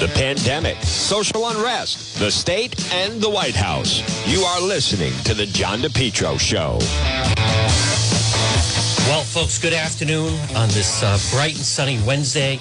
the pandemic, social unrest, the state, and the White House. You are listening to The John DePetro Show. Well, folks, good afternoon on this uh, bright and sunny Wednesday.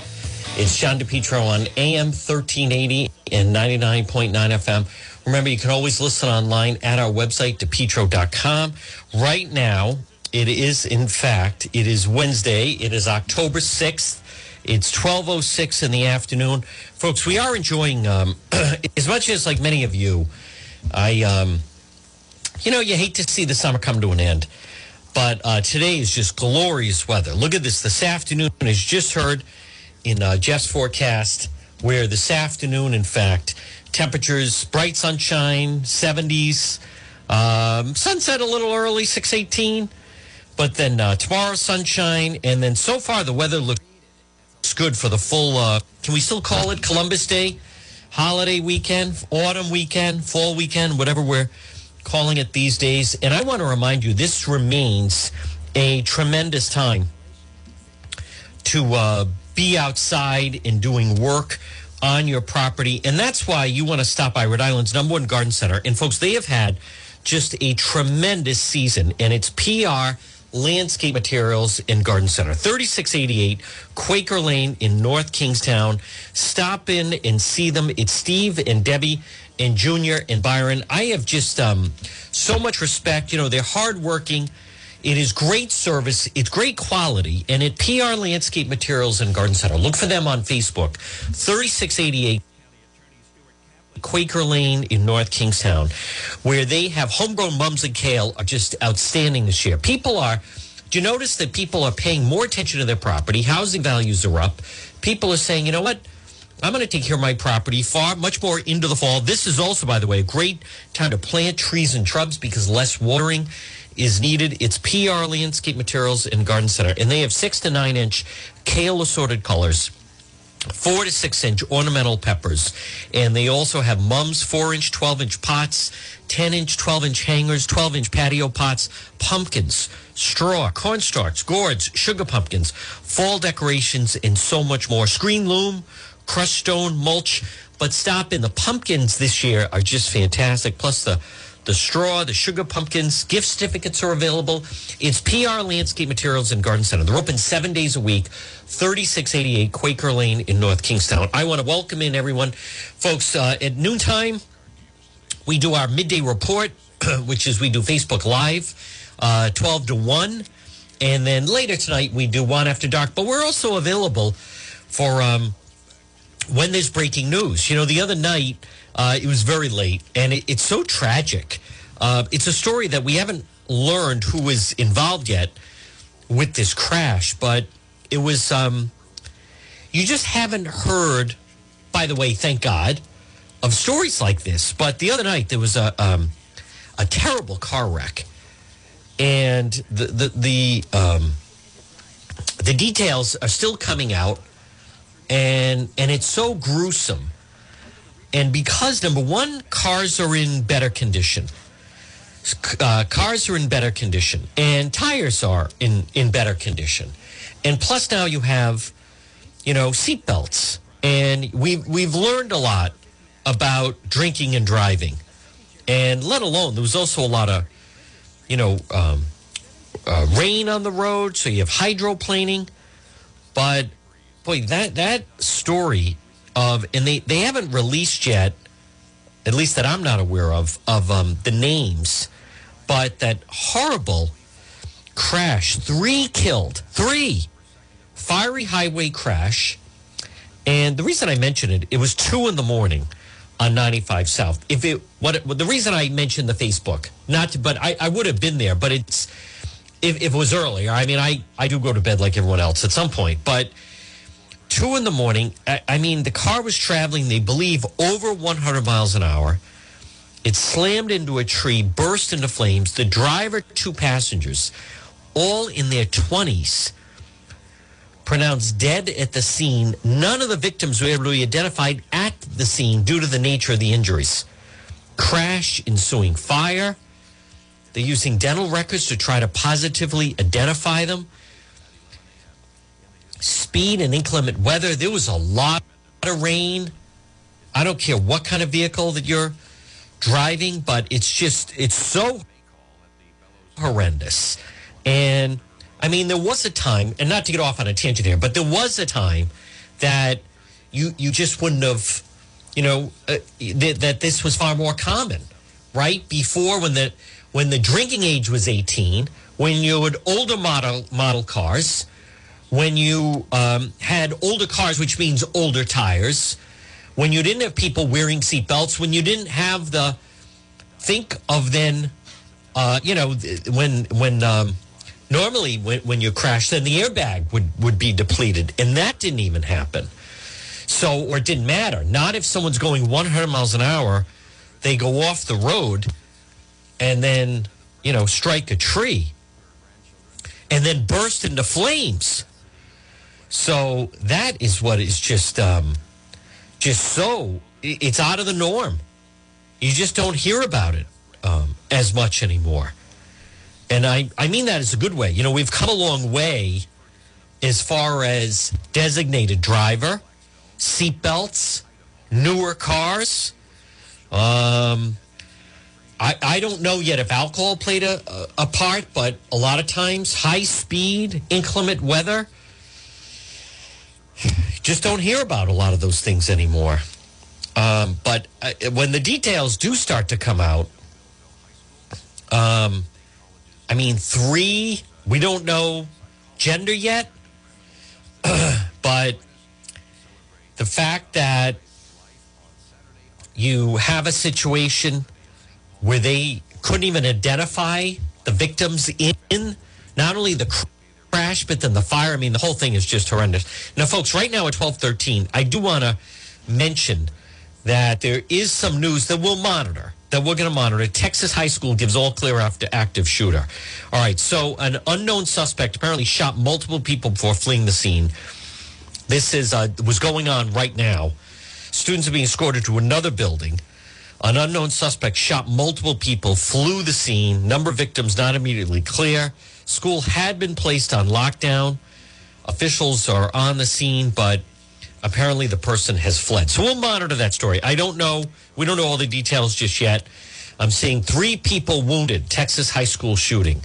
It's John DePetro on AM 1380 and 99.9 FM. Remember, you can always listen online at our website, depetro.com. Right now, it is, in fact, it is Wednesday. It is October 6th. It's 12.06 in the afternoon. Folks, we are enjoying, um, as much as like many of you, I, um, you know, you hate to see the summer come to an end. But uh, today is just glorious weather. Look at this. This afternoon, as just heard in uh, Jeff's forecast, where this afternoon, in fact, temperatures, bright sunshine, 70s, um, sunset a little early, 618. But then uh, tomorrow, sunshine. And then so far, the weather looks good for the full, uh, can we still call it Columbus Day? Holiday weekend, autumn weekend, fall weekend, whatever we're calling it these days. And I want to remind you, this remains a tremendous time to uh, be outside and doing work on your property. And that's why you want to stop by Rhode Island's number one garden center. And folks, they have had just a tremendous season, and it's PR Landscape Materials and Garden Center, 3688 Quaker Lane in North Kingstown. Stop in and see them. It's Steve and Debbie and Junior and Byron. I have just um, so much respect. You know, they're hardworking. It is great service. It's great quality. And at PR Landscape Materials and Garden Center, look for them on Facebook, 3688 Quaker Lane in North Kingstown, where they have homegrown mums and kale are just outstanding this year. People are, do you notice that people are paying more attention to their property? Housing values are up. People are saying, you know what? I'm going to take care of my property far, much more into the fall. This is also, by the way, a great time to plant trees and shrubs because less watering is needed. It's PR Landscape Materials and Garden Center, and they have six to nine inch kale assorted colors four to six inch ornamental peppers. And they also have mums, four inch, 12 inch pots, 10 inch, 12 inch hangers, 12 inch patio pots, pumpkins, straw, cornstalks, gourds, sugar pumpkins, fall decorations, and so much more. Screen loam, crushed stone, mulch. But stop in. The pumpkins this year are just fantastic. Plus the the straw, the sugar pumpkins, gift certificates are available. It's PR Landscape Materials and Garden Center. They're open seven days a week, 3688 Quaker Lane in North Kingstown. I want to welcome in everyone. Folks, uh, at noontime, we do our midday report, which is we do Facebook Live, uh, 12 to 1. And then later tonight, we do one after dark. But we're also available for um, when there's breaking news. You know, the other night, uh, it was very late, and it, it's so tragic. Uh, it's a story that we haven't learned who was involved yet with this crash, but it was. Um, you just haven't heard. By the way, thank God, of stories like this. But the other night there was a um, a terrible car wreck, and the the the um, the details are still coming out, and and it's so gruesome and because number one, cars are in better condition. Uh, cars are in better condition, and tires are in in better condition, and plus now you have, you know, seatbelts, and we've we've learned a lot about drinking and driving, and let alone there was also a lot of, you know, um, uh, rain on the road, so you have hydroplaning, but boy, that that story of, and they, they haven't released yet, at least that I'm not aware of, of um, the names, but that horrible crash, three killed, three fiery highway crash. And the reason I mentioned it, it was two in the morning on 95 South. If it, what, the reason I mentioned the Facebook, not to, but I, I would have been there, but it's, if, if it was earlier, I mean, I, I do go to bed like everyone else at some point, but two in the morning. I, I mean, the car was traveling, they believe, over 100 miles an hour. It slammed into a tree, burst into flames. The driver, two passengers, all in their 20s, pronounced dead at the scene. None of the victims were able to be identified at the scene due to the nature of the injuries. Crash, ensuing fire. They're using dental records to try to positively identify them speed and inclement weather. There was a lot of rain I don't care what kind of vehicle that you're driving, but it's just, it's so horrendous. And I mean, there was a time, and not to get off on a tangent here, but there was a time that you you just wouldn't have, you know, uh, th- that this was far more common, right? Before when the when the drinking age was eighteen, when you had older model model cars, when you um, had older cars, which means older tires, when you didn't have people wearing seatbelts, when you didn't have the think of then, uh, you know, when when um, normally when, when you crash, then the airbag would would be depleted, and that didn't even happen. So, or it didn't matter. Not if someone's going 100 miles an hour, they go off the road and then, you know, strike a tree and then burst into flames. So that is what is just, um, just so, it's out of the norm. You just don't hear about it um, as much anymore. And I, I mean that as a good way. You know, we've come a long way as far as designated driver seatbelts, newer cars. Um, I, I don't know yet if alcohol played a, a, part, but a lot of times high speed, inclement weather, just don't hear about a lot of those things anymore. Um, but uh, when the details do start to come out, um, I mean, three, we don't know gender yet, but the fact that you have a situation where they couldn't even identify the victims in not only the crash but then the fire i mean the whole thing is just horrendous now folks right now at 1213 i do want to mention that there is some news that we'll monitor that we're going to monitor texas high school gives all clear after active shooter all right so an unknown suspect apparently shot multiple people before fleeing the scene this is uh, was going on right now. Students are being escorted to another building. An unknown suspect shot multiple people, flew the scene. Number of victims not immediately clear. School had been placed on lockdown. Officials are on the scene, but apparently the person has fled. So we'll monitor that story. I don't know. We don't know all the details just yet. I'm seeing three people wounded, Texas high school shooting.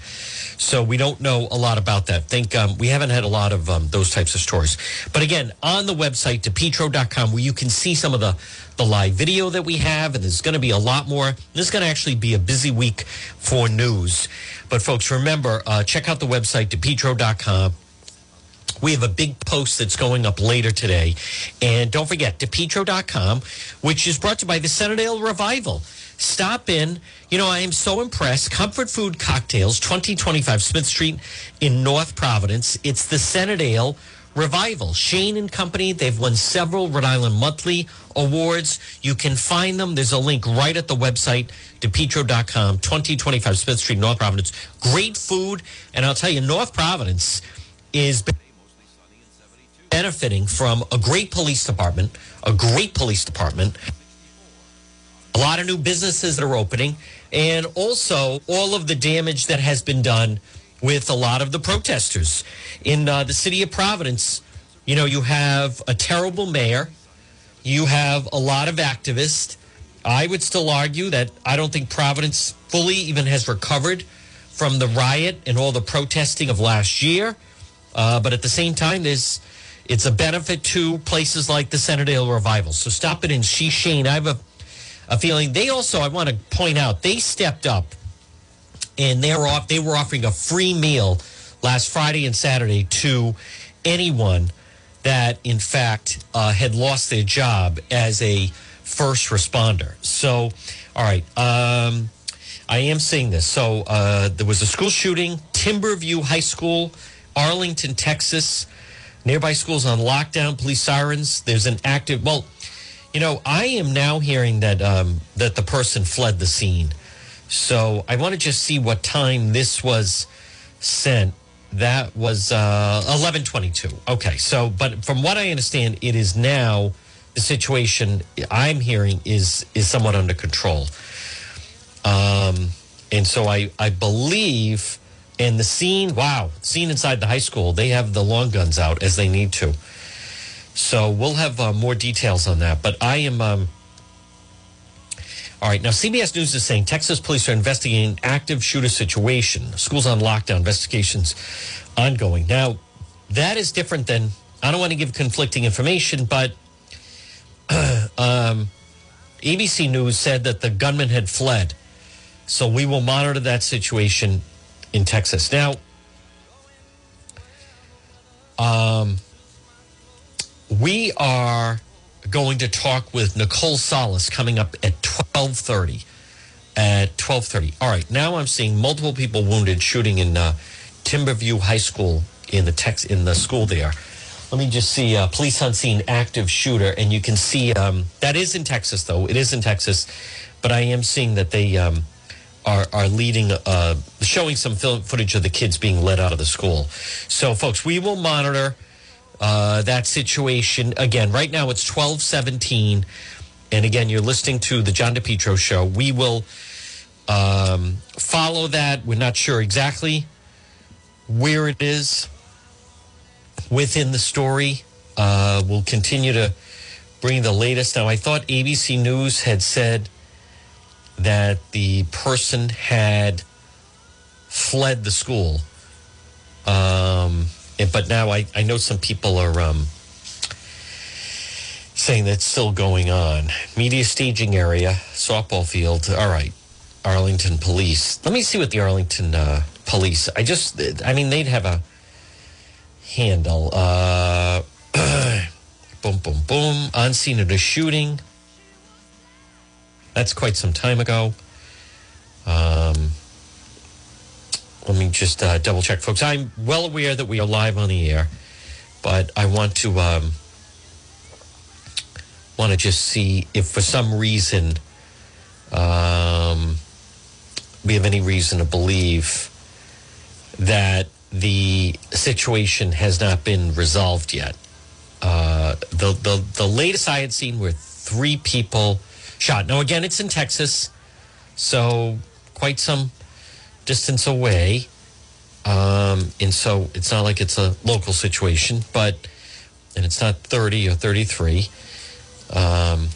So we don't know a lot about that. Think um, we haven't had a lot of um, those types of stories. But again, on the website, depetro.com, where you can see some of the, the live video that we have, and there's going to be a lot more. This is going to actually be a busy week for news. But folks, remember, uh, check out the website, depetro.com. We have a big post that's going up later today. And don't forget, depetro.com, which is brought to you by the Centerdale Revival. Stop in. You know, I am so impressed. Comfort Food Cocktails, 2025 Smith Street in North Providence. It's the Centerdale Revival. Shane and Company, they've won several Rhode Island Monthly awards. You can find them. There's a link right at the website, depetro.com, 2025 Smith Street, North Providence. Great food. And I'll tell you, North Providence is benefiting from a great police department, a great police department a lot of new businesses that are opening, and also all of the damage that has been done with a lot of the protesters in uh, the city of Providence. You know, you have a terrible mayor, you have a lot of activists. I would still argue that I don't think Providence fully even has recovered from the riot and all the protesting of last year. Uh, but at the same time, there's it's a benefit to places like the Centerdale Revival. So stop it in Shane. I have a a feeling. They also, I want to point out, they stepped up and they're off. They were offering a free meal last Friday and Saturday to anyone that, in fact, uh, had lost their job as a first responder. So, all right. Um, I am seeing this. So uh, there was a school shooting, Timberview High School, Arlington, Texas. Nearby schools on lockdown, police sirens. There's an active, well, you know, I am now hearing that um, that the person fled the scene. So I want to just see what time this was sent. That was uh, eleven twenty-two. Okay, so but from what I understand, it is now the situation I'm hearing is is somewhat under control. Um, and so I I believe in the scene. Wow, scene inside the high school. They have the long guns out as they need to. So we'll have uh, more details on that. But I am. Um, all right, now CBS News is saying Texas police are investigating active shooter situation. Schools on lockdown, investigations ongoing. Now, that is different than, I don't want to give conflicting information, but um, ABC News said that the gunman had fled. So we will monitor that situation in Texas. Now, um, we are going to talk with Nicole Solas coming up at 1230. At 1230. All right, now I'm seeing multiple people wounded shooting in uh, Timberview High School in the tex in the school there. Let me just see uh, police on scene active shooter, and you can see um, that is in Texas though. It is in Texas, but I am seeing that they um, are are leading, uh, showing some film footage of the kids being let out of the school. So, folks, we will monitor uh, that situation again. Right now, it's twelve seventeen, and again, you're listening to the John DePetro show. We will um, follow that. We're not sure exactly where it is within the story. Uh, we'll continue to bring the latest. Now, I thought ABC News had said that the person had fled the school. Um, but now I, I know some people are um, saying that's still going on. Media staging area, softball field. All right, Arlington police. Let me see what the Arlington uh, police. I just, I mean, they'd have a handle. Uh, boom, boom, boom. On scene of a shooting. That's quite some time ago. Um, let me just uh, double check, folks. I'm well aware that we are live on the air, but I want to um, want to just see if for some reason um, we have any reason to believe that the situation has not been resolved yet. Uh, the, the the latest I had seen were three people shot. Now again, it's in Texas, so quite some distance away. Um, and so it's not like it's a local situation, but, and it's not 30 or 33. Um,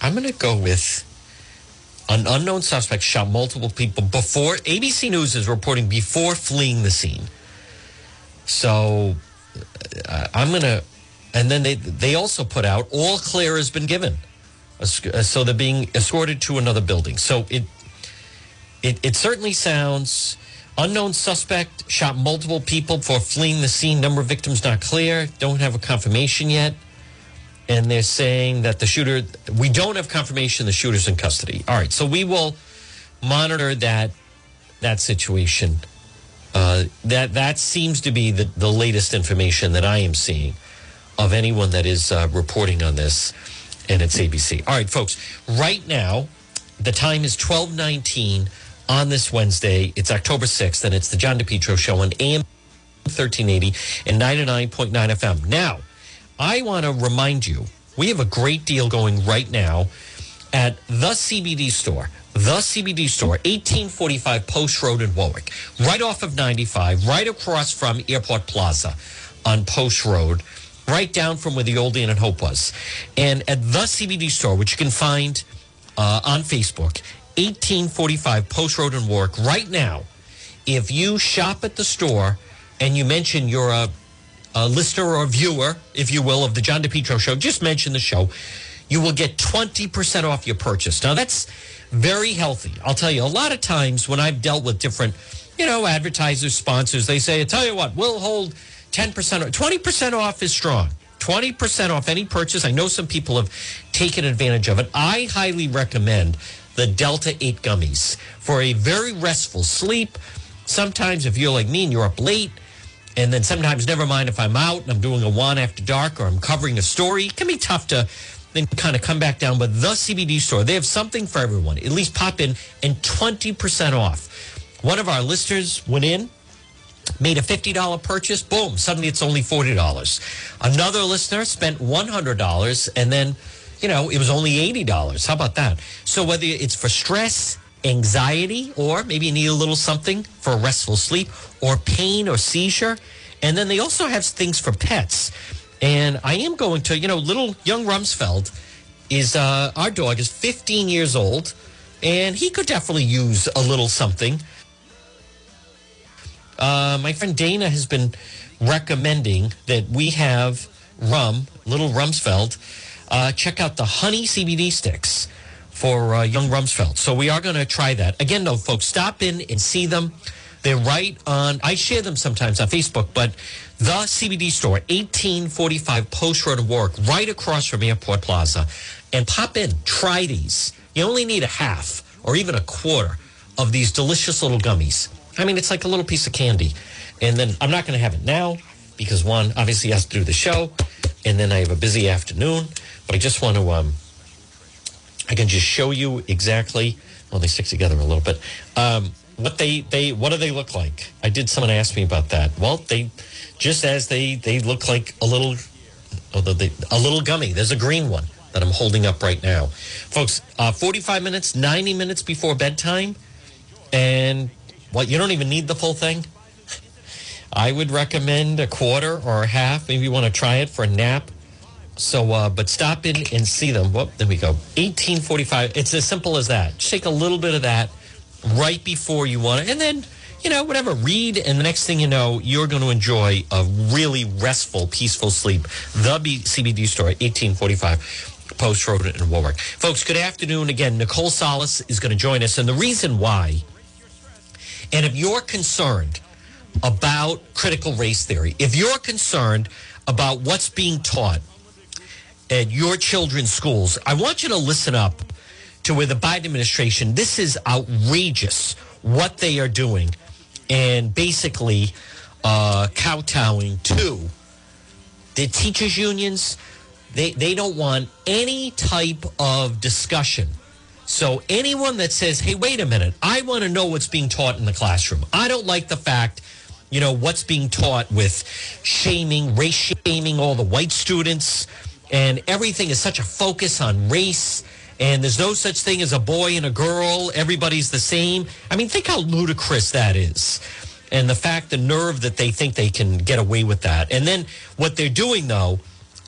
I'm going to go with an unknown suspect shot multiple people before, ABC News is reporting before fleeing the scene. So uh, I'm going to, and then they, they also put out all clear has been given. Uh, so they're being escorted to another building. So it, it, it certainly sounds unknown suspect shot multiple people for fleeing the scene. Number of victims not clear. Don't have a confirmation yet. And they're saying that the shooter, we don't have confirmation the shooter's in custody. All right, so we will monitor that that situation. Uh, that that seems to be the, the latest information that I am seeing of anyone that is uh, reporting on this, and it's ABC. All right, folks. Right now, the time is twelve nineteen on this Wednesday. It's October 6th, and it's the John DePetro Show on AM 1380 and 99.9 FM. Now, I want to remind you, we have a great deal going right now at the CBD store. The CBD store, 1845 Post Road in Warwick, right off of 95, right across from Airport Plaza on Post Road, right down from where the old Ann and Hope was. And at the CBD store, which you can find uh, on Facebook, 1845 Post Road in Warwick right now. If you shop at the store and you mention you're a, a listener or a viewer, if you will, of the John DePetro show, just mention the show. You will get 20% off your purchase. Now, that's very healthy. I'll tell you, a lot of times when I've dealt with different, you know, advertisers, sponsors, they say, I tell you what, we'll hold 10% or 20% off is strong. 20% off any purchase. I know some people have taken advantage of it. I highly recommend the Delta 8 gummies for a very restful sleep. Sometimes, if you're like me and you're up late, and then sometimes, never mind if I'm out and I'm doing a one after dark or I'm covering a story, it can be tough to then kind of come back down. But the CBD store, they have something for everyone. At least pop in and 20% off. One of our listeners went in, made a $50 purchase, boom, suddenly it's only $40. Another listener spent $100 and then you know, it was only $80. How about that? So whether it's for stress, anxiety, or maybe you need a little something for restful sleep, or pain or seizure. And then they also have things for pets. And I am going to, you know, little young Rumsfeld is uh, our dog is 15 years old, and he could definitely use a little something. Uh, my friend Dana has been recommending that we have rum, little Rumsfeld. Uh, check out the honey CBD sticks for uh, young Rumsfeld. So we are going to try that. Again, though, folks, stop in and see them. They're right on, I share them sometimes on Facebook, but the CBD store, 1845 Post Road Warwick, right across from Airport Plaza. And pop in, try these. You only need a half or even a quarter of these delicious little gummies. I mean, it's like a little piece of candy. And then I'm not going to have it now because one, obviously, has to do the show. And then I have a busy afternoon. But I just want to, um, I can just show you exactly. Well, they stick together a little bit. Um, what they they what do they look like? I did. Someone asked me about that. Well, they just as they they look like a little, although they, a little gummy. There's a green one that I'm holding up right now, folks. Uh, 45 minutes, 90 minutes before bedtime, and what you don't even need the full thing. I would recommend a quarter or a half. Maybe you want to try it for a nap. So, uh, but stop in and see them. Whoop, there we go. 1845. It's as simple as that. Just take a little bit of that right before you want it. And then, you know, whatever, read. And the next thing you know, you're going to enjoy a really restful, peaceful sleep. The B- CBD store, 1845 Post Road in Warwick. Folks, good afternoon. Again, Nicole Solas is going to join us. And the reason why, and if you're concerned about critical race theory, if you're concerned about what's being taught at your children's schools, I want you to listen up to where the Biden administration, this is outrageous what they are doing and basically uh, kowtowing to the teachers' unions. They, they don't want any type of discussion. So anyone that says, hey, wait a minute, I want to know what's being taught in the classroom. I don't like the fact, you know, what's being taught with shaming, race shaming all the white students, and everything is such a focus on race and there's no such thing as a boy and a girl. Everybody's the same. I mean, think how ludicrous that is. And the fact, the nerve that they think they can get away with that. And then what they're doing, though,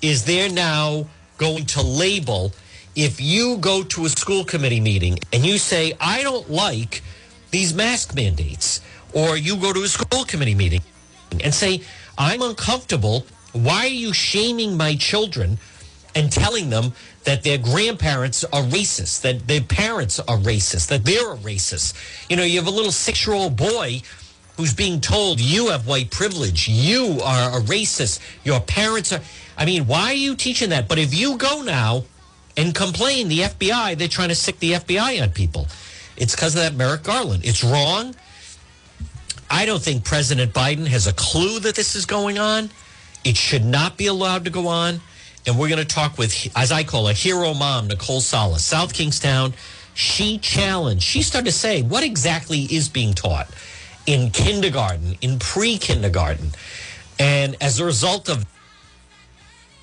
is they're now going to label if you go to a school committee meeting and you say, I don't like these mask mandates, or you go to a school committee meeting and say, I'm uncomfortable. Why are you shaming my children and telling them that their grandparents are racist, that their parents are racist, that they're a racist. You know, you have a little six year old boy who's being told you have white privilege, you are a racist, your parents are. I mean, why are you teaching that? But if you go now and complain, the FBI, they're trying to sic the FBI on people. It's because of that Merrick Garland. It's wrong. I don't think President Biden has a clue that this is going on. It should not be allowed to go on and we're going to talk with, as I call her, hero mom, Nicole Solas, South Kingstown. She challenged, she started to say, what exactly is being taught in kindergarten, in pre kindergarten? And as a result of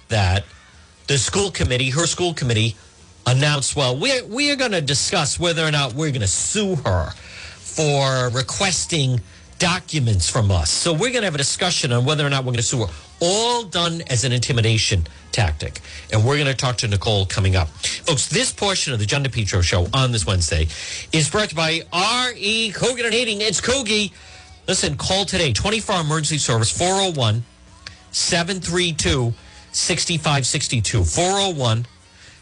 that, the school committee, her school committee, announced, well, we're, we're going to discuss whether or not we're going to sue her for requesting documents from us. So we're going to have a discussion on whether or not we're going to sue her. All done as an intimidation tactic. And we're going to talk to Nicole coming up. Folks, this portion of the John DePetro show on this Wednesday is brought by R.E. Coogan and Heating. It's Coogie. Listen, call today, 24 emergency service, 401 732 6562. 401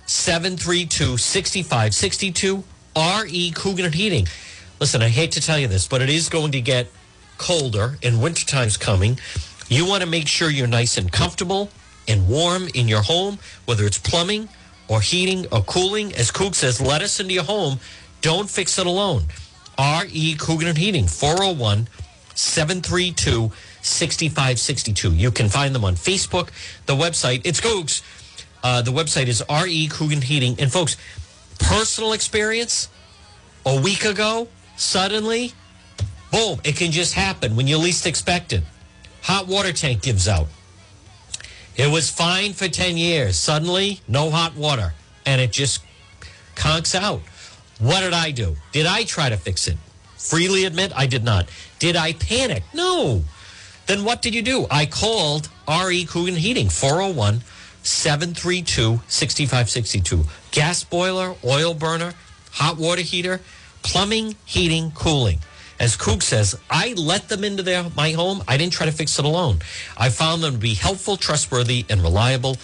732 6562. R.E. Coogan and Heating. Listen, I hate to tell you this, but it is going to get colder and wintertime's coming. You want to make sure you're nice and comfortable and warm in your home, whether it's plumbing or heating or cooling. As Coog says, let us into your home. Don't fix it alone. R.E. Coogan and Heating, 401 732 6562. You can find them on Facebook. The website, it's Coogs. Uh, the website is R.E. Coogan Heating. And folks, personal experience a week ago, suddenly, boom, it can just happen when you least expect it. Hot water tank gives out. It was fine for 10 years. Suddenly, no hot water. And it just conks out. What did I do? Did I try to fix it? Freely admit I did not. Did I panic? No. Then what did you do? I called RE Coogan Heating, 401 732 6562. Gas boiler, oil burner, hot water heater, plumbing, heating, cooling. As Coog says, I let them into their, my home. I didn't try to fix it alone. I found them to be helpful, trustworthy, and reliable.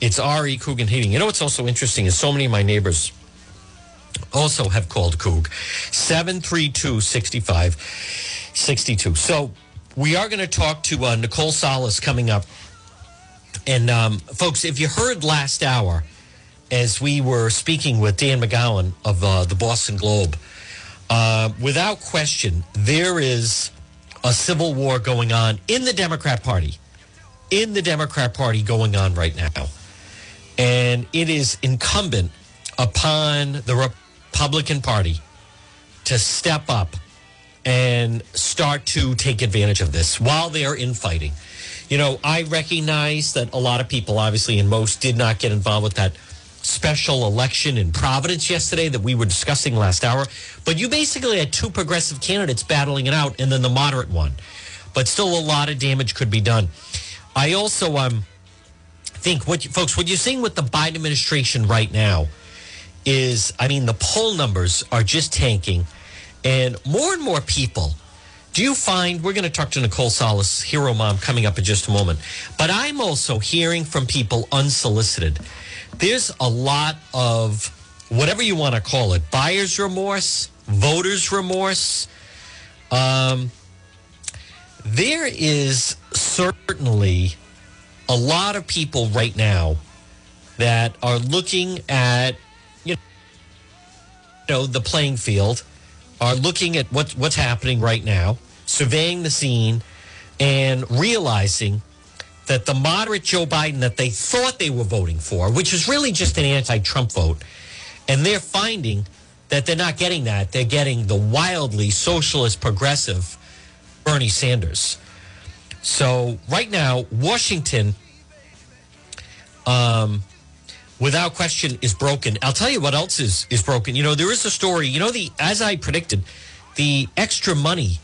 It's RE Coogan Heating. You know what's also interesting is so many of my neighbors also have called Coog. 732 6562. So we are going to talk to uh, Nicole Solas coming up. And um, folks, if you heard last hour, as we were speaking with Dan McGowan of uh, the Boston Globe, uh, without question, there is a civil war going on in the Democrat Party. In the Democrat Party going on right now. And it is incumbent upon the Republican Party to step up and start to take advantage of this while they are infighting. You know, I recognize that a lot of people, obviously, and most did not get involved with that special election in Providence yesterday that we were discussing last hour. But you basically had two progressive candidates battling it out and then the moderate one. But still, a lot of damage could be done. I also um, think, what you, folks, what you're seeing with the Biden administration right now is, I mean, the poll numbers are just tanking. And more and more people, do you find, we're going to talk to Nicole Solas, Hero Mom, coming up in just a moment. But I'm also hearing from people unsolicited. There's a lot of whatever you want to call it buyer's remorse, voter's remorse. Um, there is certainly a lot of people right now that are looking at you know the playing field are looking at what, what's happening right now, surveying the scene, and realizing that the moderate Joe Biden that they thought they were voting for, which is really just an anti Trump vote, and they're finding that they're not getting that. They're getting the wildly socialist progressive Bernie Sanders. So, right now, Washington, um, without question is broken. I'll tell you what else is is broken. You know, there is a story. You know, the as I predicted, the extra money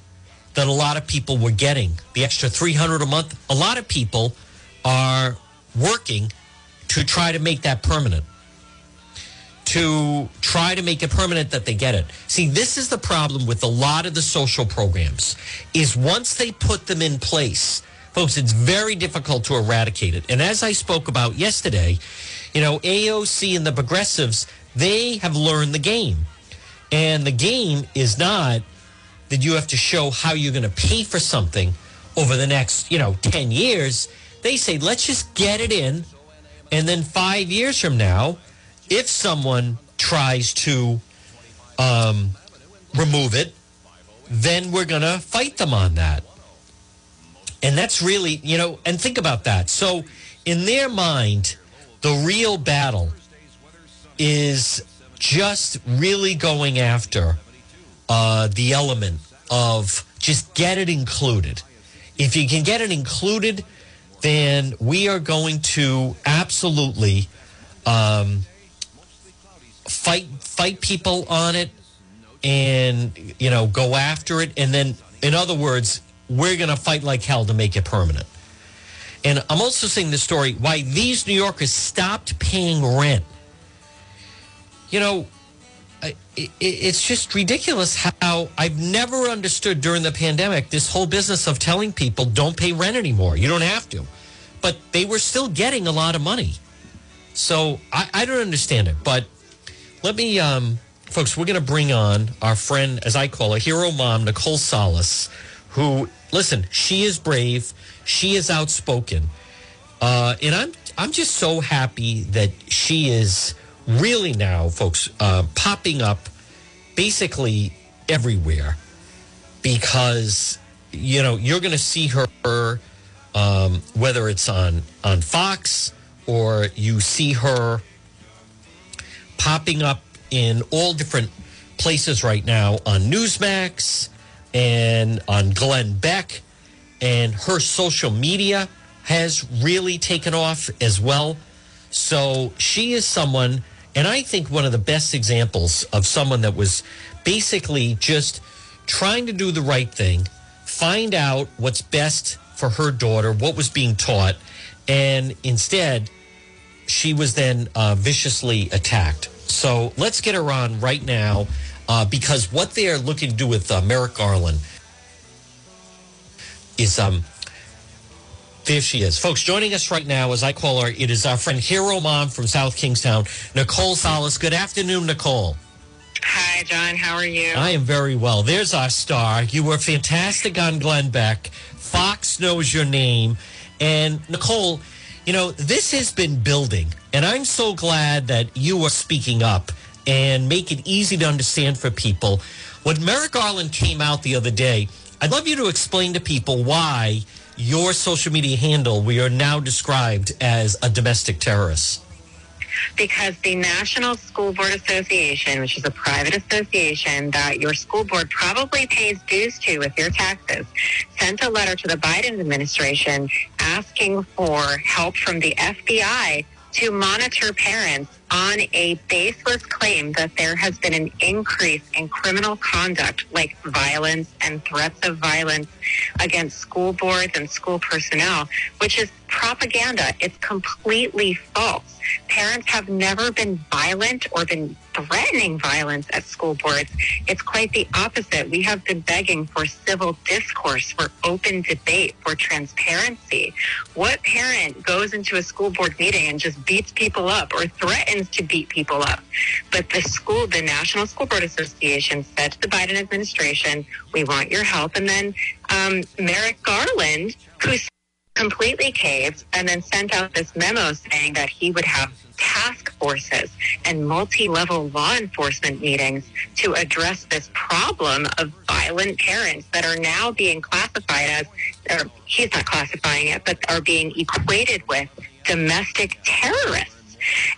that a lot of people were getting, the extra three hundred a month. A lot of people are working to try to make that permanent. To try to make it permanent that they get it. See, this is the problem with a lot of the social programs. Is once they put them in place, folks, it's very difficult to eradicate it. And as I spoke about yesterday, you know, AOC and the progressives, they have learned the game. And the game is not that you have to show how you're going to pay for something over the next, you know, 10 years. They say, let's just get it in. And then five years from now, if someone tries to um, remove it, then we're going to fight them on that. And that's really, you know, and think about that. So, in their mind, the real battle is just really going after uh, the element of just get it included. If you can get it included, then we are going to absolutely um, fight fight people on it, and you know go after it. And then, in other words, we're going to fight like hell to make it permanent. And I'm also saying the story why these New Yorkers stopped paying rent. You know, it's just ridiculous how I've never understood during the pandemic this whole business of telling people don't pay rent anymore. You don't have to. But they were still getting a lot of money. So I, I don't understand it. But let me, um, folks, we're going to bring on our friend, as I call her, hero mom, Nicole Solas, who, listen, she is brave, she is outspoken. Uh, and I'm, I'm just so happy that she is really now, folks, uh, popping up basically everywhere because you know you're going to see her um, whether it's on on Fox or you see her popping up in all different places right now on Newsmax and on Glenn Beck and her social media has really taken off as well. So she is someone and I think one of the best examples of someone that was basically just trying to do the right thing, find out what's best for her daughter, what was being taught, and instead, she was then uh, viciously attacked. So let's get her on right now uh, because what they're looking to do with uh, Merrick Garland is um there she is. Folks, joining us right now, as I call her, it is our friend Hero Mom from South Kingstown, Nicole Solas. Good afternoon, Nicole. Hi, John. How are you? I am very well. There's our star. You were fantastic on Glenn Beck. Fox knows your name. And Nicole, you know, this has been building. And I'm so glad that you are speaking up and make it easy to understand for people. When Merrick Garland came out the other day, I'd love you to explain to people why your social media handle, we are now described as a domestic terrorist? Because the National School Board Association, which is a private association that your school board probably pays dues to with your taxes, sent a letter to the Biden administration asking for help from the FBI to monitor parents on a baseless claim that there has been an increase in criminal conduct like violence and threats of violence against school boards and school personnel, which is propaganda. It's completely false. Parents have never been violent or been threatening violence at school boards. It's quite the opposite. We have been begging for civil discourse, for open debate, for transparency. What parent goes into a school board meeting and just beats people up or threatens to beat people up? But the school, the National School Board Association said to the Biden administration, we want your help. And then um, Merrick Garland, who's completely caved and then sent out this memo saying that he would have task forces and multi-level law enforcement meetings to address this problem of violent parents that are now being classified as or he's not classifying it but are being equated with domestic terrorists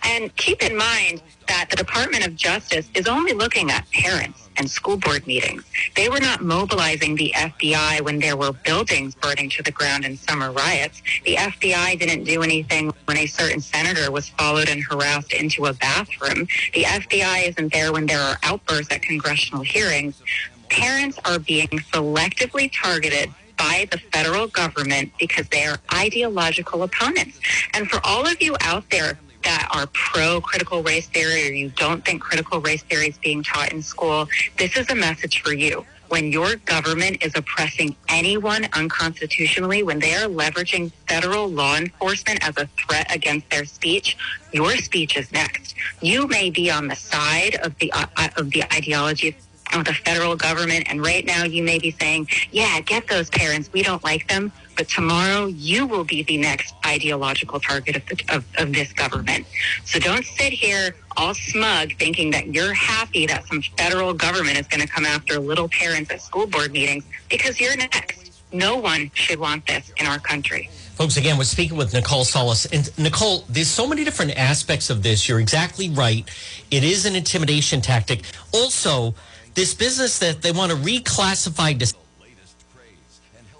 and keep in mind that the Department of Justice is only looking at parents and school board meetings. They were not mobilizing the FBI when there were buildings burning to the ground in summer riots. The FBI didn't do anything when a certain senator was followed and harassed into a bathroom. The FBI isn't there when there are outbursts at congressional hearings. Parents are being selectively targeted by the federal government because they are ideological opponents. And for all of you out there that are pro critical race theory or you don't think critical race theory is being taught in school, this is a message for you. When your government is oppressing anyone unconstitutionally, when they are leveraging federal law enforcement as a threat against their speech, your speech is next. You may be on the side of the uh, of the ideology of the federal government, and right now you may be saying, "Yeah, get those parents. We don't like them." but tomorrow you will be the next ideological target of, the, of, of this government. So don't sit here all smug thinking that you're happy that some federal government is going to come after little parents at school board meetings because you're next. No one should want this in our country. Folks, again, we're speaking with Nicole Solas. And Nicole, there's so many different aspects of this. You're exactly right. It is an intimidation tactic. Also, this business that they want to reclassify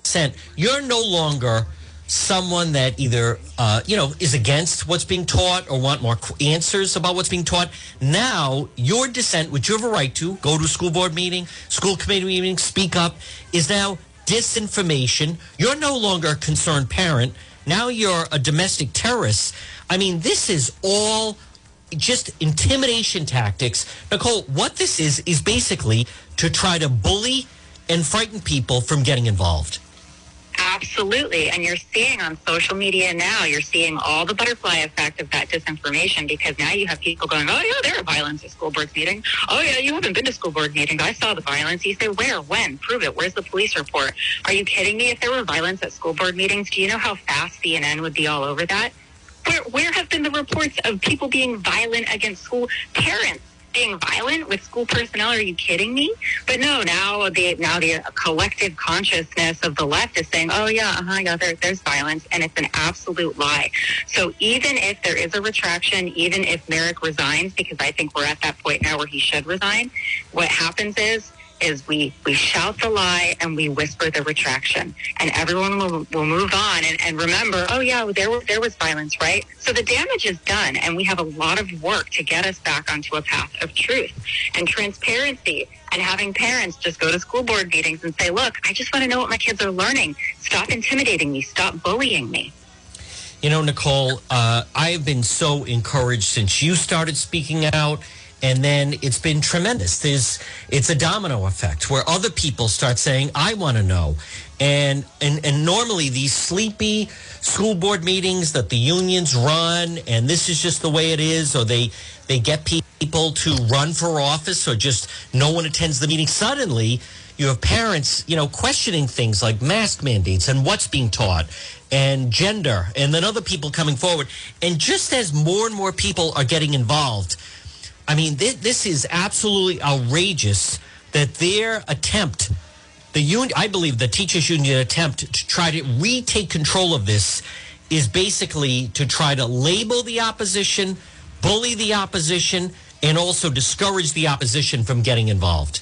dissent, you're no longer someone that either uh, you know is against what's being taught or want more answers about what's being taught. Now your dissent which you have a right to go to a school board meeting school committee meeting speak up is now disinformation. You're no longer a concerned parent. Now you're a domestic terrorist. I mean this is all just intimidation tactics nicole what this is is basically to try to bully and frighten people from getting involved Absolutely. And you're seeing on social media now, you're seeing all the butterfly effect of that disinformation because now you have people going, oh, yeah, there are violence at school board meeting. Oh, yeah, you haven't been to school board meetings. I saw the violence. You say, where, when, prove it. Where's the police report? Are you kidding me? If there were violence at school board meetings, do you know how fast CNN would be all over that? Where, where have been the reports of people being violent against school parents? being violent with school personnel. Are you kidding me? But no, now the now the collective consciousness of the left is saying, oh yeah, uh-huh, yeah, there, there's violence, and it's an absolute lie. So even if there is a retraction, even if Merrick resigns, because I think we're at that point now where he should resign, what happens is is we, we shout the lie and we whisper the retraction and everyone will, will move on and, and remember, oh yeah, there, was there was violence, right? So the damage is done and we have a lot of work to get us back onto a path of truth and transparency and having parents just go to school board meetings and say, look, I just want to know what my kids are learning. Stop intimidating me. Stop bullying me. You know, Nicole, uh, I have been so encouraged since you started speaking out and then it's been tremendous. There's it's a domino effect where other people start saying, "I want to know," and and and normally these sleepy school board meetings that the unions run, and this is just the way it is, or they they get people to run for office, or just no one attends the meeting. Suddenly, you have parents, you know, questioning things like mask mandates and what's being taught and gender, and then other people coming forward, and just as more and more people are getting involved I mean, this, this is absolutely outrageous that their attempt, the union, I believe the teachers union attempt to try to retake control of this is basically to try to label the opposition, bully the opposition, and also discourage the opposition from getting involved.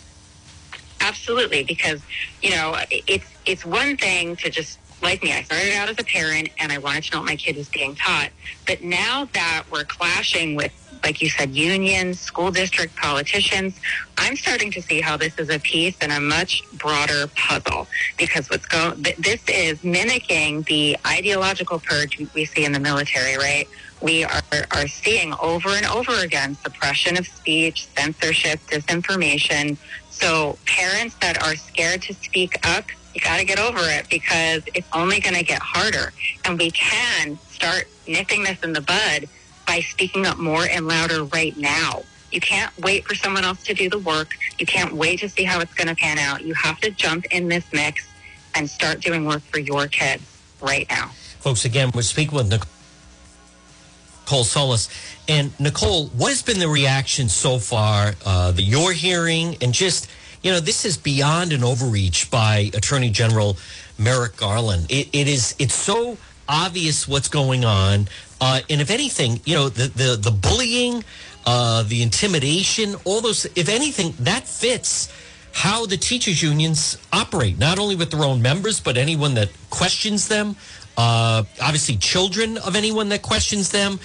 Absolutely, because you know it's it's one thing to just like me. I started out as a parent and I wanted to know what my kid was being taught, but now that we're clashing with like you said, unions, school district politicians. I'm starting to see how this is a piece in a much broader puzzle because what's going, this is mimicking the ideological purge we see in the military, right? We are, are seeing over and over again suppression of speech, censorship, disinformation. So parents that are scared to speak up, you got to get over it because it's only going to get harder. And we can start nipping this in the bud by speaking up more and louder right now. You can't wait for someone else to do the work. You can't wait to see how it's going to pan out. You have to jump in this mix and start doing work for your kids right now. Folks, again, we're speaking with Nicole Solas. And Nicole, what has been the reaction so far uh, that you're hearing? And just, you know, this is beyond an overreach by Attorney General Merrick Garland. It, it is, it's so obvious what's going on. Uh, and if anything, you know, the, the, the bullying, uh, the intimidation, all those, if anything, that fits how the teachers unions operate, not only with their own members, but anyone that questions them. Uh, obviously, children of anyone that questions them.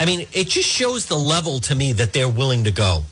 I mean, it just shows the level to me that they're willing to go.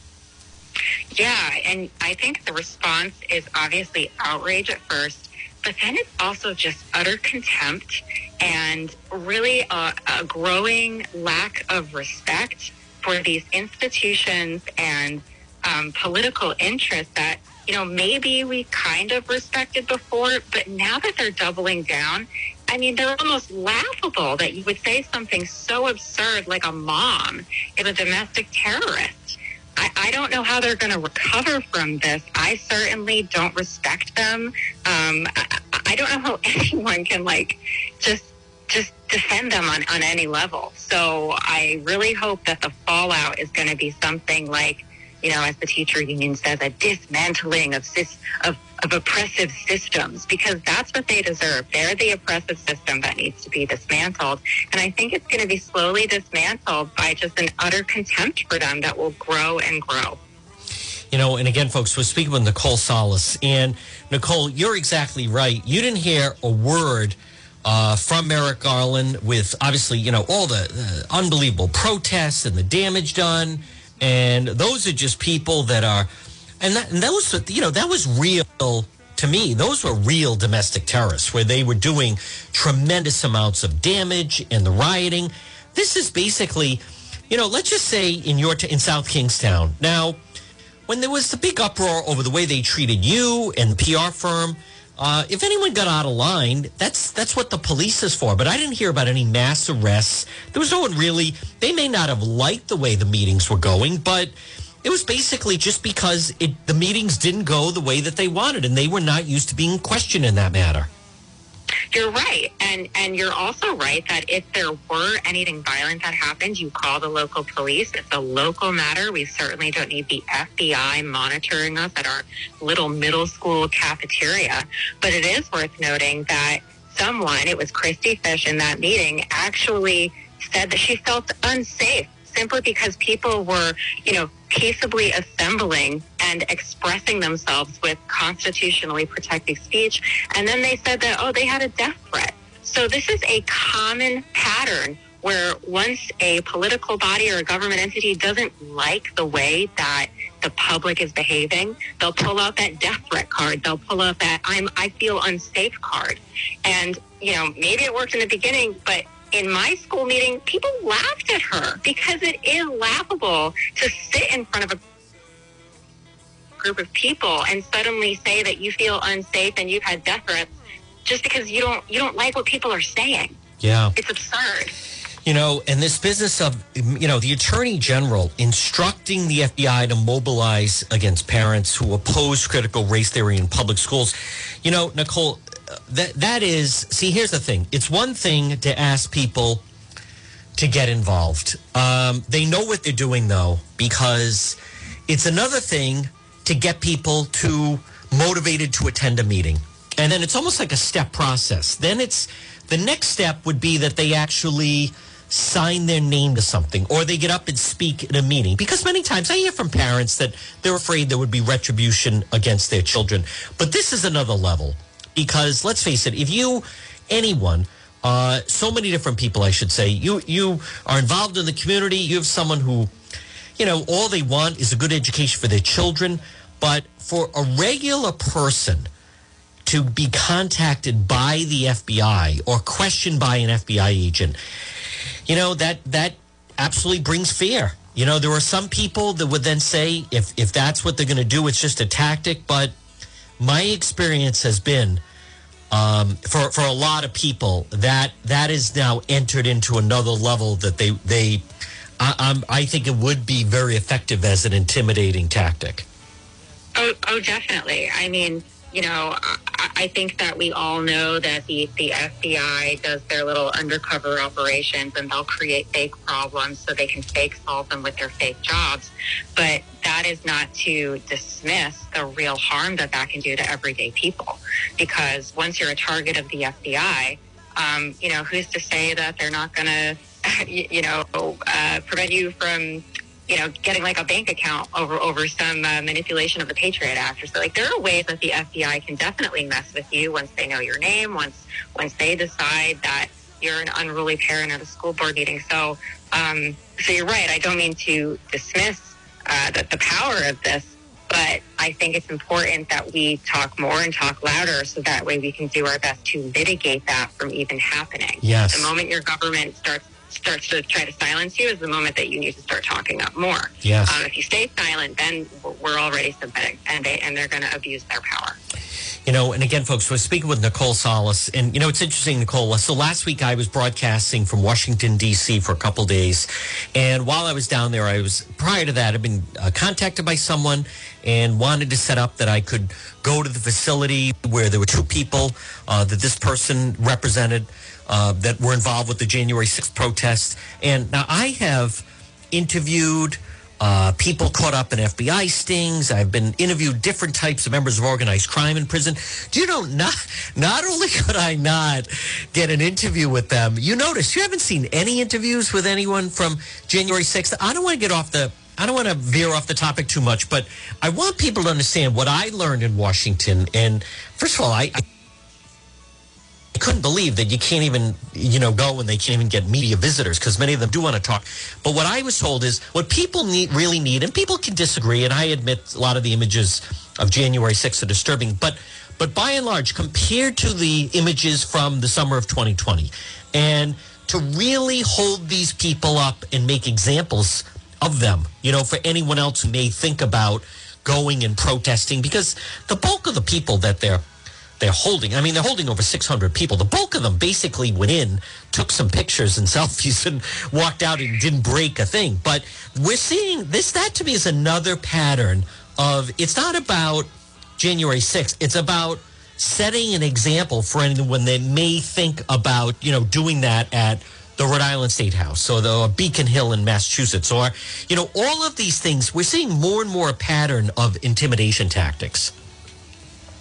Yeah, and I think the response is obviously outrage at first, but then it's also just utter contempt and really a, a growing lack of respect for these institutions and um, political interests that you know maybe we kind of respected before, but now that they're doubling down, I mean they're almost laughable that you would say something so absurd like a mom is a domestic terrorist. I, I don't know how they're going to recover from this. I certainly don't respect them. Um, I, I don't know how anyone can like just just defend them on, on any level. So I really hope that the fallout is going to be something like, you know, as the teacher union says, a dismantling of, of, of oppressive systems, because that's what they deserve. They're the oppressive system that needs to be dismantled. And I think it's going to be slowly dismantled by just an utter contempt for them that will grow and grow. You know, and again, folks, we're speaking with Nicole Solas. And Nicole, you're exactly right. You didn't hear a word uh, from Merrick Garland with obviously, you know, all the uh, unbelievable protests and the damage done. And those are just people that are, and that, and was, you know, that was real to me. Those were real domestic terrorists where they were doing tremendous amounts of damage and the rioting. This is basically, you know, let's just say in your, in South Kingstown. Now, when there was the big uproar over the way they treated you and the PR firm, uh, if anyone got out of line, that's that's what the police is for. But I didn't hear about any mass arrests. There was no one really. They may not have liked the way the meetings were going, but it was basically just because it, the meetings didn't go the way that they wanted, and they were not used to being questioned in that matter. You're right. And and you're also right that if there were anything violent that happened, you call the local police. It's a local matter. We certainly don't need the FBI monitoring us at our little middle school cafeteria. But it is worth noting that someone, it was Christy Fish in that meeting, actually said that she felt unsafe simply because people were, you know, peaceably assembling and expressing themselves with constitutionally protected speech. And then they said that, oh, they had a death threat. So this is a common pattern where once a political body or a government entity doesn't like the way that the public is behaving, they'll pull out that death threat card. They'll pull out that I'm I feel unsafe card. And you know, maybe it worked in the beginning, but in my school meeting, people laughed at her because it is laughable to sit in front of a group of people and suddenly say that you feel unsafe and you've had death threats just because you don't you don't like what people are saying. Yeah. It's absurd. You know, and this business of, you know, the attorney general instructing the FBI to mobilize against parents who oppose critical race theory in public schools. You know, Nicole, that that is. See, here's the thing. It's one thing to ask people to get involved. Um, they know what they're doing, though, because it's another thing to get people to motivated to attend a meeting, and then it's almost like a step process. Then it's the next step would be that they actually sign their name to something or they get up and speak at a meeting because many times i hear from parents that they're afraid there would be retribution against their children but this is another level because let's face it if you anyone uh, so many different people i should say you you are involved in the community you have someone who you know all they want is a good education for their children but for a regular person to be contacted by the FBI or questioned by an FBI agent you know that that absolutely brings fear. You know, there are some people that would then say, if if that's what they're going to do, it's just a tactic. But my experience has been, um, for for a lot of people, that that is now entered into another level that they they. I, I think it would be very effective as an intimidating tactic. Oh, oh, definitely. I mean, you know, I, I, think that we all know that the, the FBI does their little undercover operations and they'll create fake problems so they can fake solve them with their fake jobs. But that is not to dismiss the real harm that that can do to everyday people. Because once you're a target of the FBI, um, you know, who's to say that they're not going to, you know, uh, prevent you from you know, getting like a bank account over over some uh, manipulation of the Patriot Act. Or so, like, there are ways that the FBI can definitely mess with you once they know your name, once once they decide that you're an unruly parent at a school board meeting. So, um, so you're right. I don't mean to dismiss uh, the, the power of this, but I think it's important that we talk more and talk louder, so that way we can do our best to mitigate that from even happening. Yes. The moment your government starts starts to try to silence you is the moment that you need to start talking up more. Yes. Um, if you stay silent, then we're already submitting, and they and they're going to abuse their power. You know, and again, folks, we're speaking with Nicole Solas. And, you know, it's interesting, Nicole. So last week I was broadcasting from Washington, D.C. for a couple days. And while I was down there, I was, prior to that, I've been uh, contacted by someone and wanted to set up that I could go to the facility where there were two people uh, that this person represented uh, that were involved with the January 6th protests. And now I have interviewed uh, people caught up in FBI stings. I've been interviewed different types of members of organized crime in prison. Do you know, not, not only could I not get an interview with them, you notice you haven't seen any interviews with anyone from January 6th. I don't want to get off the I don't want to veer off the topic too much, but I want people to understand what I learned in Washington. And first of all, I, I I couldn't believe that you can't even, you know, go and they can't even get media visitors because many of them do want to talk. But what I was told is what people need really need, and people can disagree, and I admit a lot of the images of January 6th are disturbing, but but by and large, compared to the images from the summer of 2020, and to really hold these people up and make examples of them, you know, for anyone else who may think about going and protesting, because the bulk of the people that they're they're holding. I mean, they're holding over 600 people. The bulk of them basically went in, took some pictures and selfies, and walked out and didn't break a thing. But we're seeing this. That to me is another pattern of. It's not about January 6th. It's about setting an example for anyone that may think about you know doing that at the Rhode Island State House or the Beacon Hill in Massachusetts or you know all of these things. We're seeing more and more a pattern of intimidation tactics.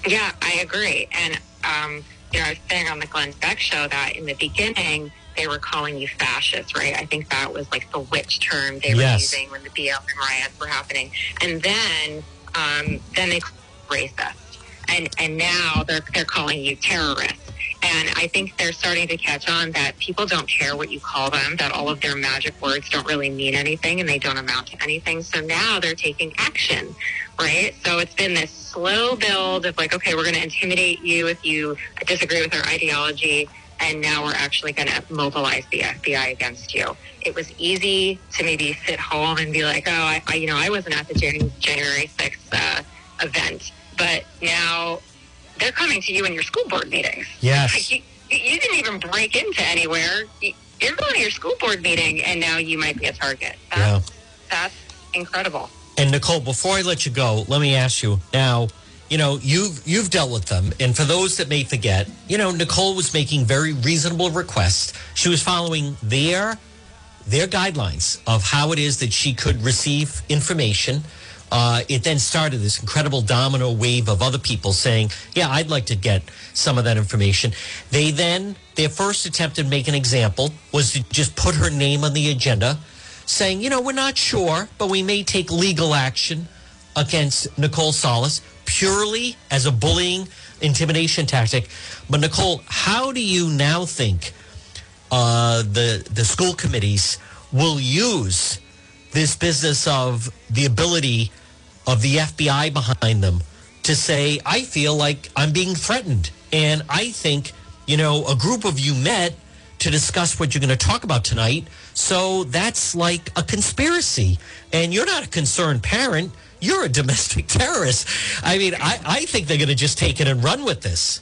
Yeah, I agree. And, um, you know, I was saying on the Glenn Beck show that in the beginning, they were calling you fascist, right? I think that was like the witch term they were yes. using when the BLM riots were happening. And then um, then they racist, and and now they're they're calling you terrorist. And I think they're starting to catch on that people don't care what you call them, that all of their magic words don't really mean anything and they don't amount to anything. So now they're taking action, right? So it's been this slow build of like, okay, we're going to intimidate you if you disagree with our ideology. And now we're actually going to mobilize the FBI against you. It was easy to maybe sit home and be like, oh, I, I you know, I wasn't at the January, January 6th uh, event, but now they're coming to you in your school board meetings. Yes. Like, you, you didn't even break into anywhere. You're going to your school board meeting, and now you might be a target. That's, Yeah. that's incredible. And Nicole, before I let you go, let me ask you now. You know, you've you've dealt with them, and for those that may forget, you know, Nicole was making very reasonable requests. She was following their their guidelines of how it is that she could receive information. Uh, it then started this incredible domino wave of other people saying, "Yeah, I'd like to get some of that information." They then their first attempt to make an example was to just put her name on the agenda, saying, "You know, we're not sure, but we may take legal action against Nicole Solas purely as a bullying intimidation tactic." But Nicole, how do you now think? uh, the the school committees will use this business of the ability of the FBI behind them to say, I feel like I'm being threatened. And I think, you know, a group of you met to discuss what you're going to talk about tonight. So that's like a conspiracy. And you're not a concerned parent. You're a domestic terrorist. I mean, I, I think they're going to just take it and run with this.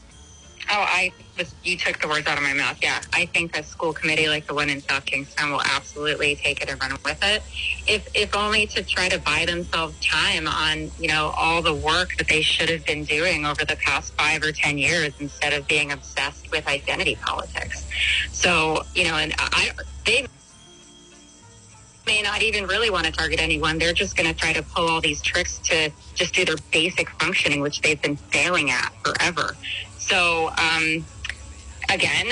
Oh, I was, you took the words out of my mouth. Yeah, I think a school committee like the one in South Kingstown will absolutely take it and run with it, if if only to try to buy themselves time on you know all the work that they should have been doing over the past five or ten years instead of being obsessed with identity politics. So you know, and I they may not even really want to target anyone. They're just going to try to pull all these tricks to just do their basic functioning, which they've been failing at forever. So, um, again,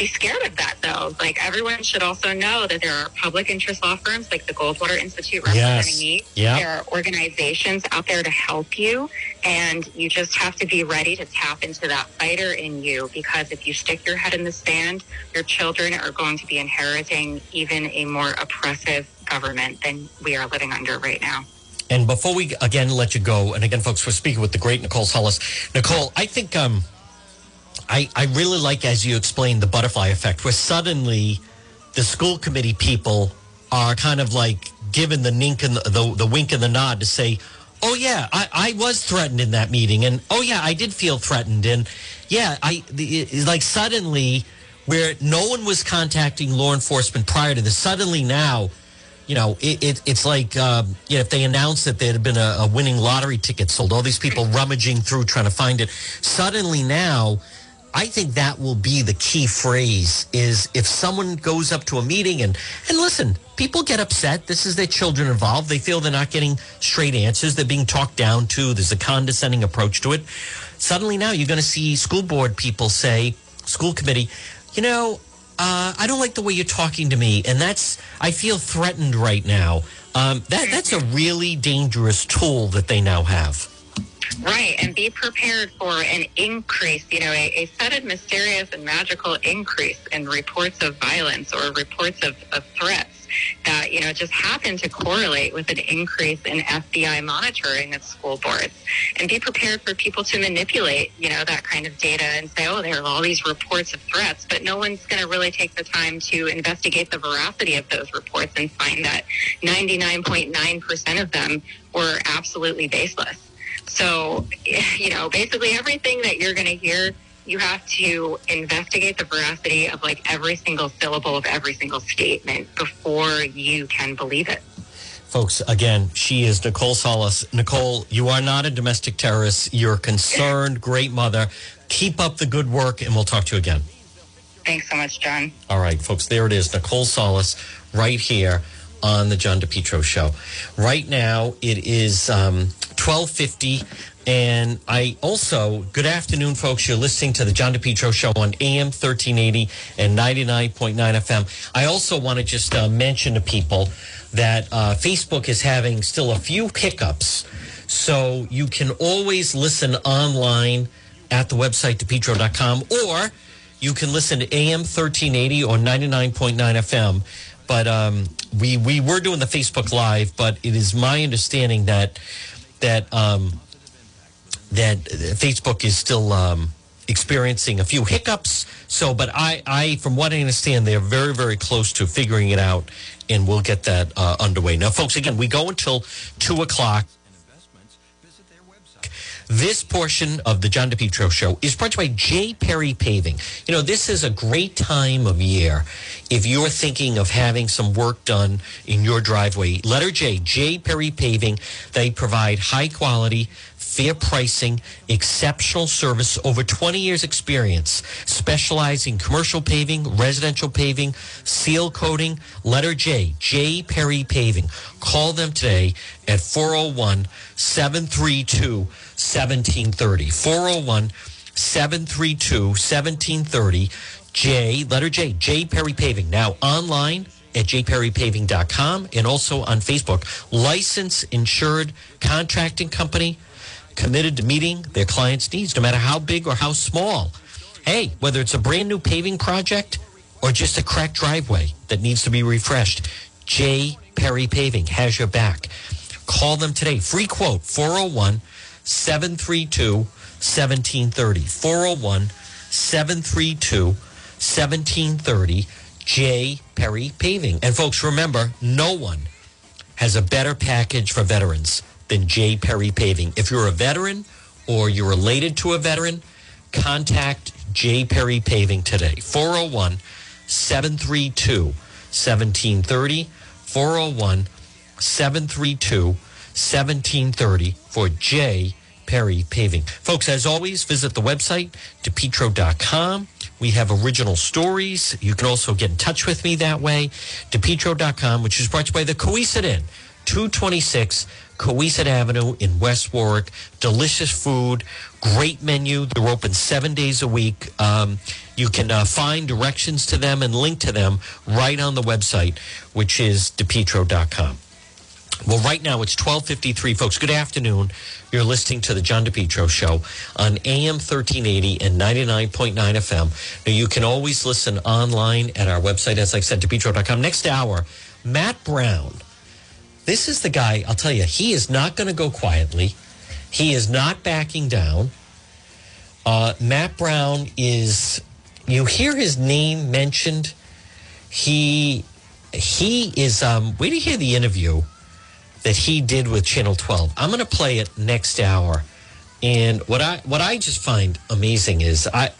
be scared of that though. Like everyone should also know that there are public interest law firms like the Goldwater Institute representing Yes. me. Yeah. There are organizations out there to help you and you just have to be ready to tap into that fighter in you because if you stick your head in the sand, your children are going to be inheriting even a more oppressive government than we are living under right now. And before we again let you go, and again, folks, we're speaking with the great Nicole Solas. Nicole, I think um, I I really like as you explained the butterfly effect, where suddenly the school committee people are kind of like given the nink and the, the, the wink and the nod to say, "Oh yeah, I, I was threatened in that meeting," and "Oh yeah, I did feel threatened," and yeah, I the, like suddenly where no one was contacting law enforcement prior to this, suddenly now you know, it, it, it's like um, you know, if they announced that there had been a, a winning lottery ticket sold, all these people rummaging through trying to find it. Suddenly now, I think that will be the key phrase is if someone goes up to a meeting and, and listen, people get upset. This is their children involved. They feel they're not getting straight answers. They're being talked down to. There's a condescending approach to it. Suddenly now you're going to see school board people say, school committee, you know, uh, I don't like the way you're talking to me, and that's I feel threatened right now. Um, that that's a really dangerous tool that they now have. Right, and be prepared for an increase, you know, a, a sudden mysterious and magical increase in reports of violence or reports of, of threats that, you know, just happen to correlate with an increase in FBI monitoring of school boards. And be prepared for people to manipulate, you know, that kind of data and say, oh, there are all these reports of threats, but no one's going to really take the time to investigate the veracity of those reports and find that 99.9% of them were absolutely baseless. So, you know, basically everything that you're going to hear, you have to investigate the veracity of like every single syllable of every single statement before you can believe it. Folks, again, she is Nicole Solas. Nicole, you are not a domestic terrorist. You're a concerned, great mother. Keep up the good work, and we'll talk to you again. Thanks so much, John. All right, folks, there it is. Nicole Solas right here on the John DePetro show. Right now it is um, 1250 and I also, good afternoon, folks. You're listening to the John DePetro show on AM 1380 and 99.9 FM. I also want to just uh, mention to people that uh, Facebook is having still a few hiccups. So you can always listen online at the website, depetro.com, or you can listen to AM 1380 or 99.9 FM. But um, we, we were doing the Facebook Live, but it is my understanding that that um, that Facebook is still um, experiencing a few hiccups. So, but I, I, from what I understand, they're very, very close to figuring it out, and we'll get that uh, underway. Now, folks, again, we go until two o'clock. This portion of the John DePetro show is brought to you by J. Perry Paving. You know, this is a great time of year if you're thinking of having some work done in your driveway. Letter J, J. Perry Paving. They provide high quality, fair pricing, exceptional service, over 20 years experience, specializing commercial paving, residential paving, seal coating, letter J, J Perry Paving. Call them today at 401 732 1730. 401 732 1730. J, letter J, J Perry Paving. Now online at jperrypaving.com and also on Facebook. License insured contracting company committed to meeting their clients' needs, no matter how big or how small. Hey, whether it's a brand new paving project or just a cracked driveway that needs to be refreshed, J. Perry Paving has your back. Call them today. Free quote 401 732 1730. 401 732 1730. J. Perry Paving. And folks, remember, no one has a better package for veterans than J. Perry Paving. If you're a veteran or you're related to a veteran, contact J. Perry Paving today. 401 732 1730. 401 732 1730 for J. Perry Paving. Folks, as always, visit the website, depetro.com. We have original stories. You can also get in touch with me that way. depetro.com, which is brought to you by the Cowesett Inn, 226 Cowesett Avenue in West Warwick. Delicious food, great menu. They're open seven days a week. Um, you can uh, find directions to them and link to them right on the website, which is depetro.com. Well, right now it's 1253, folks. Good afternoon. You're listening to the John DePetro Show on AM 1380 and 99.9 FM. Now, you can always listen online at our website, as I said, depetro.com. Next hour, Matt Brown. This is the guy, I'll tell you, he is not going to go quietly. He is not backing down. Uh, Matt Brown is, you hear his name mentioned. He he is, um, wait to hear the interview that he did with Channel 12. I'm going to play it next hour. And what I what I just find amazing is I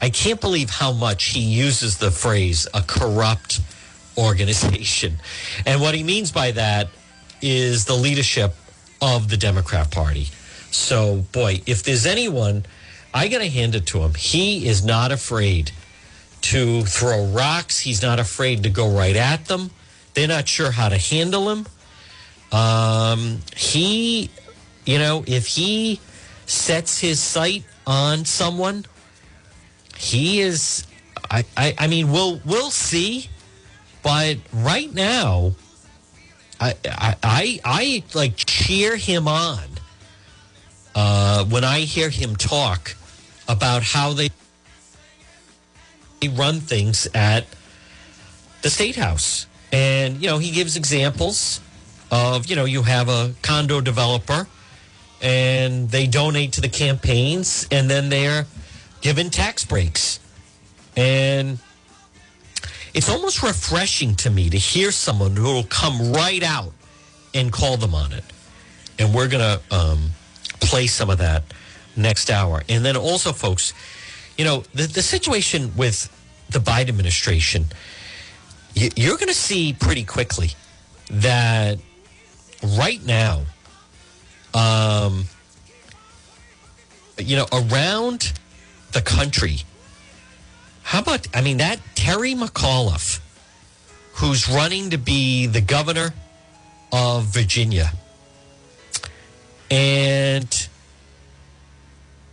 I can't believe how much he uses the phrase a corrupt organization. And what he means by that is the leadership of the Democrat Party. So, boy, if there's anyone, I got to hand it to him. He is not afraid to throw rocks. He's not afraid to go right at them. They're not sure how to handle him. Um, he, you know, if he sets his sight on someone, he is. I, I, I mean, we'll we'll see, but right now, I, I, I, I like cheer him on uh, when I hear him talk about how they run things at the state house, and you know, he gives examples of you know you have a condo developer and they donate to the campaigns and then they're given tax breaks. And it's almost refreshing to me to hear someone who will come right out and call them on it. And we're gonna um, play some of that next hour. And then also folks you know the, the situation with the biden administration you, you're gonna see pretty quickly that right now, um, you know, around the country, how about, I mean, that Terry McAuliffe, who's running to be the governor of Virginia, and,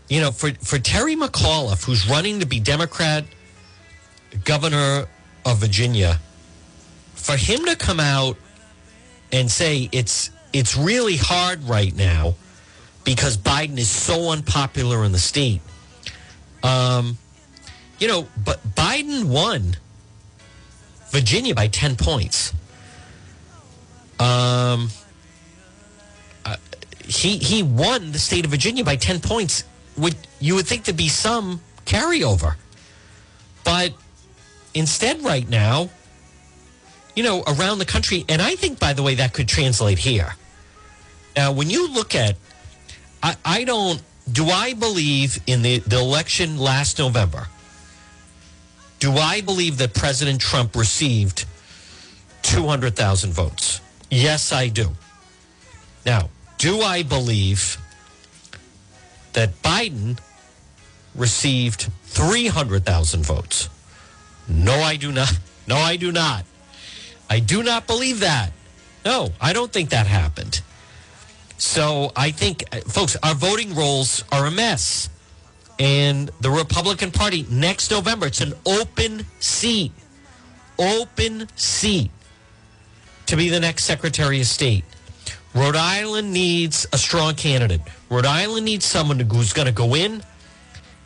you know, for, for Terry McAuliffe, who's running to be Democrat governor of Virginia, for him to come out and say it's it's really hard right now because Biden is so unpopular in the state. Um, you know, but Biden won Virginia by 10 points. Um, uh, he he won the state of Virginia by 10 points. Would you would think there'd be some carryover. But instead right now, you know, around the country and I think by the way that could translate here. Now, when you look at I, I don't do I believe in the, the election last November? Do I believe that President Trump received 200,000 votes? Yes, I do. Now, do I believe that Biden received 300,000 votes? No, I do not. No, I do not. I do not believe that. No, I don't think that happened. So I think, uh, folks, our voting rolls are a mess. And the Republican Party next November, it's an open seat, open seat to be the next Secretary of State. Rhode Island needs a strong candidate. Rhode Island needs someone who's going to go in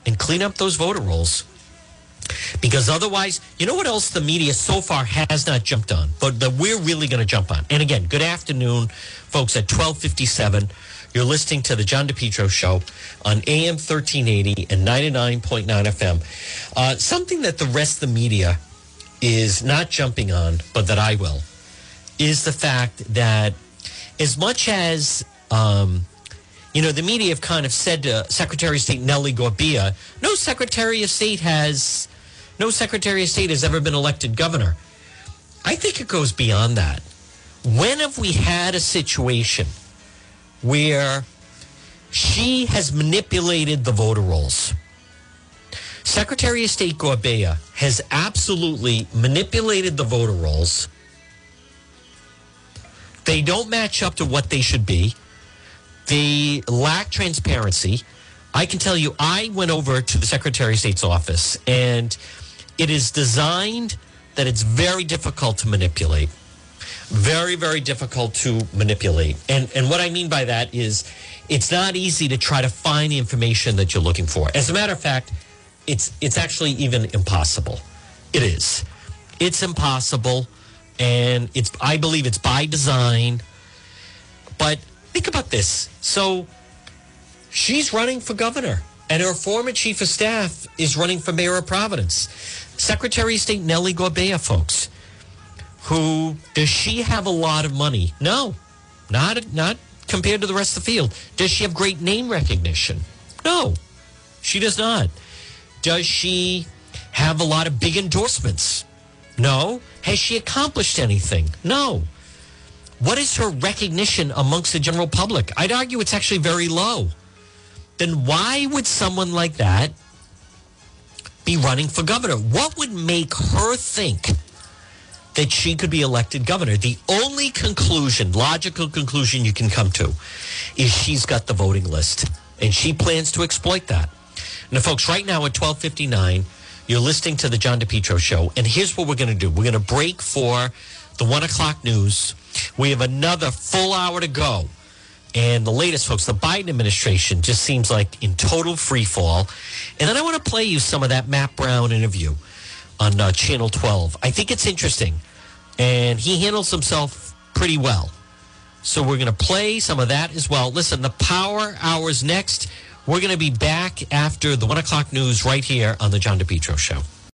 and clean up those voter rolls. Because otherwise, you know what else the media so far has not jumped on, but that we're really going to jump on. And again, good afternoon, folks. At twelve fifty seven, you're listening to the John DePetro Show on AM thirteen eighty and ninety nine point nine FM. Uh, something that the rest of the media is not jumping on, but that I will, is the fact that as much as um, you know, the media have kind of said to Secretary of State Nellie Gorbea, no Secretary of State has, no Secretary of State has ever been elected governor. I think it goes beyond that. When have we had a situation where she has manipulated the voter rolls? Secretary of State Gorbea has absolutely manipulated the voter rolls. They don't match up to what they should be. They lack transparency. I can tell you, I went over to the Secretary of State's office, and it is designed that it's very difficult to manipulate. Very, very difficult to manipulate. And and what I mean by that is it's not easy to try to find the information that you're looking for. As a matter of fact, it's it's actually even impossible. It is. It's impossible and it's I believe it's by design. But think about this. So she's running for governor, and her former chief of staff is running for mayor of Providence. Secretary of State Nellie Gorbea, folks, who does she have a lot of money? No, not not compared to the rest of the field. Does she have great name recognition? No, she does not. Does she have a lot of big endorsements? No. Has she accomplished anything? No. What is her recognition amongst the general public? I'd argue it's actually very low. Then why would someone like that be running for governor? What would make her think that she could be elected governor? The only conclusion, logical conclusion you can come to is she's got the voting list and she plans to exploit that. Now, folks, right now at 1259, you're listening to the John DePetro show. And here's what we're going to do. We're going to break for the one o'clock news. We have another full hour to go. And the latest, folks, the Biden administration just seems like in total free fall. And then I want to play you some of that Matt Brown interview on uh, Channel 12. I think it's interesting. And he handles himself pretty well. So we're going to play some of that as well. Listen, the power hours next. We're going to be back after the one o'clock news right here on the John DePetro show.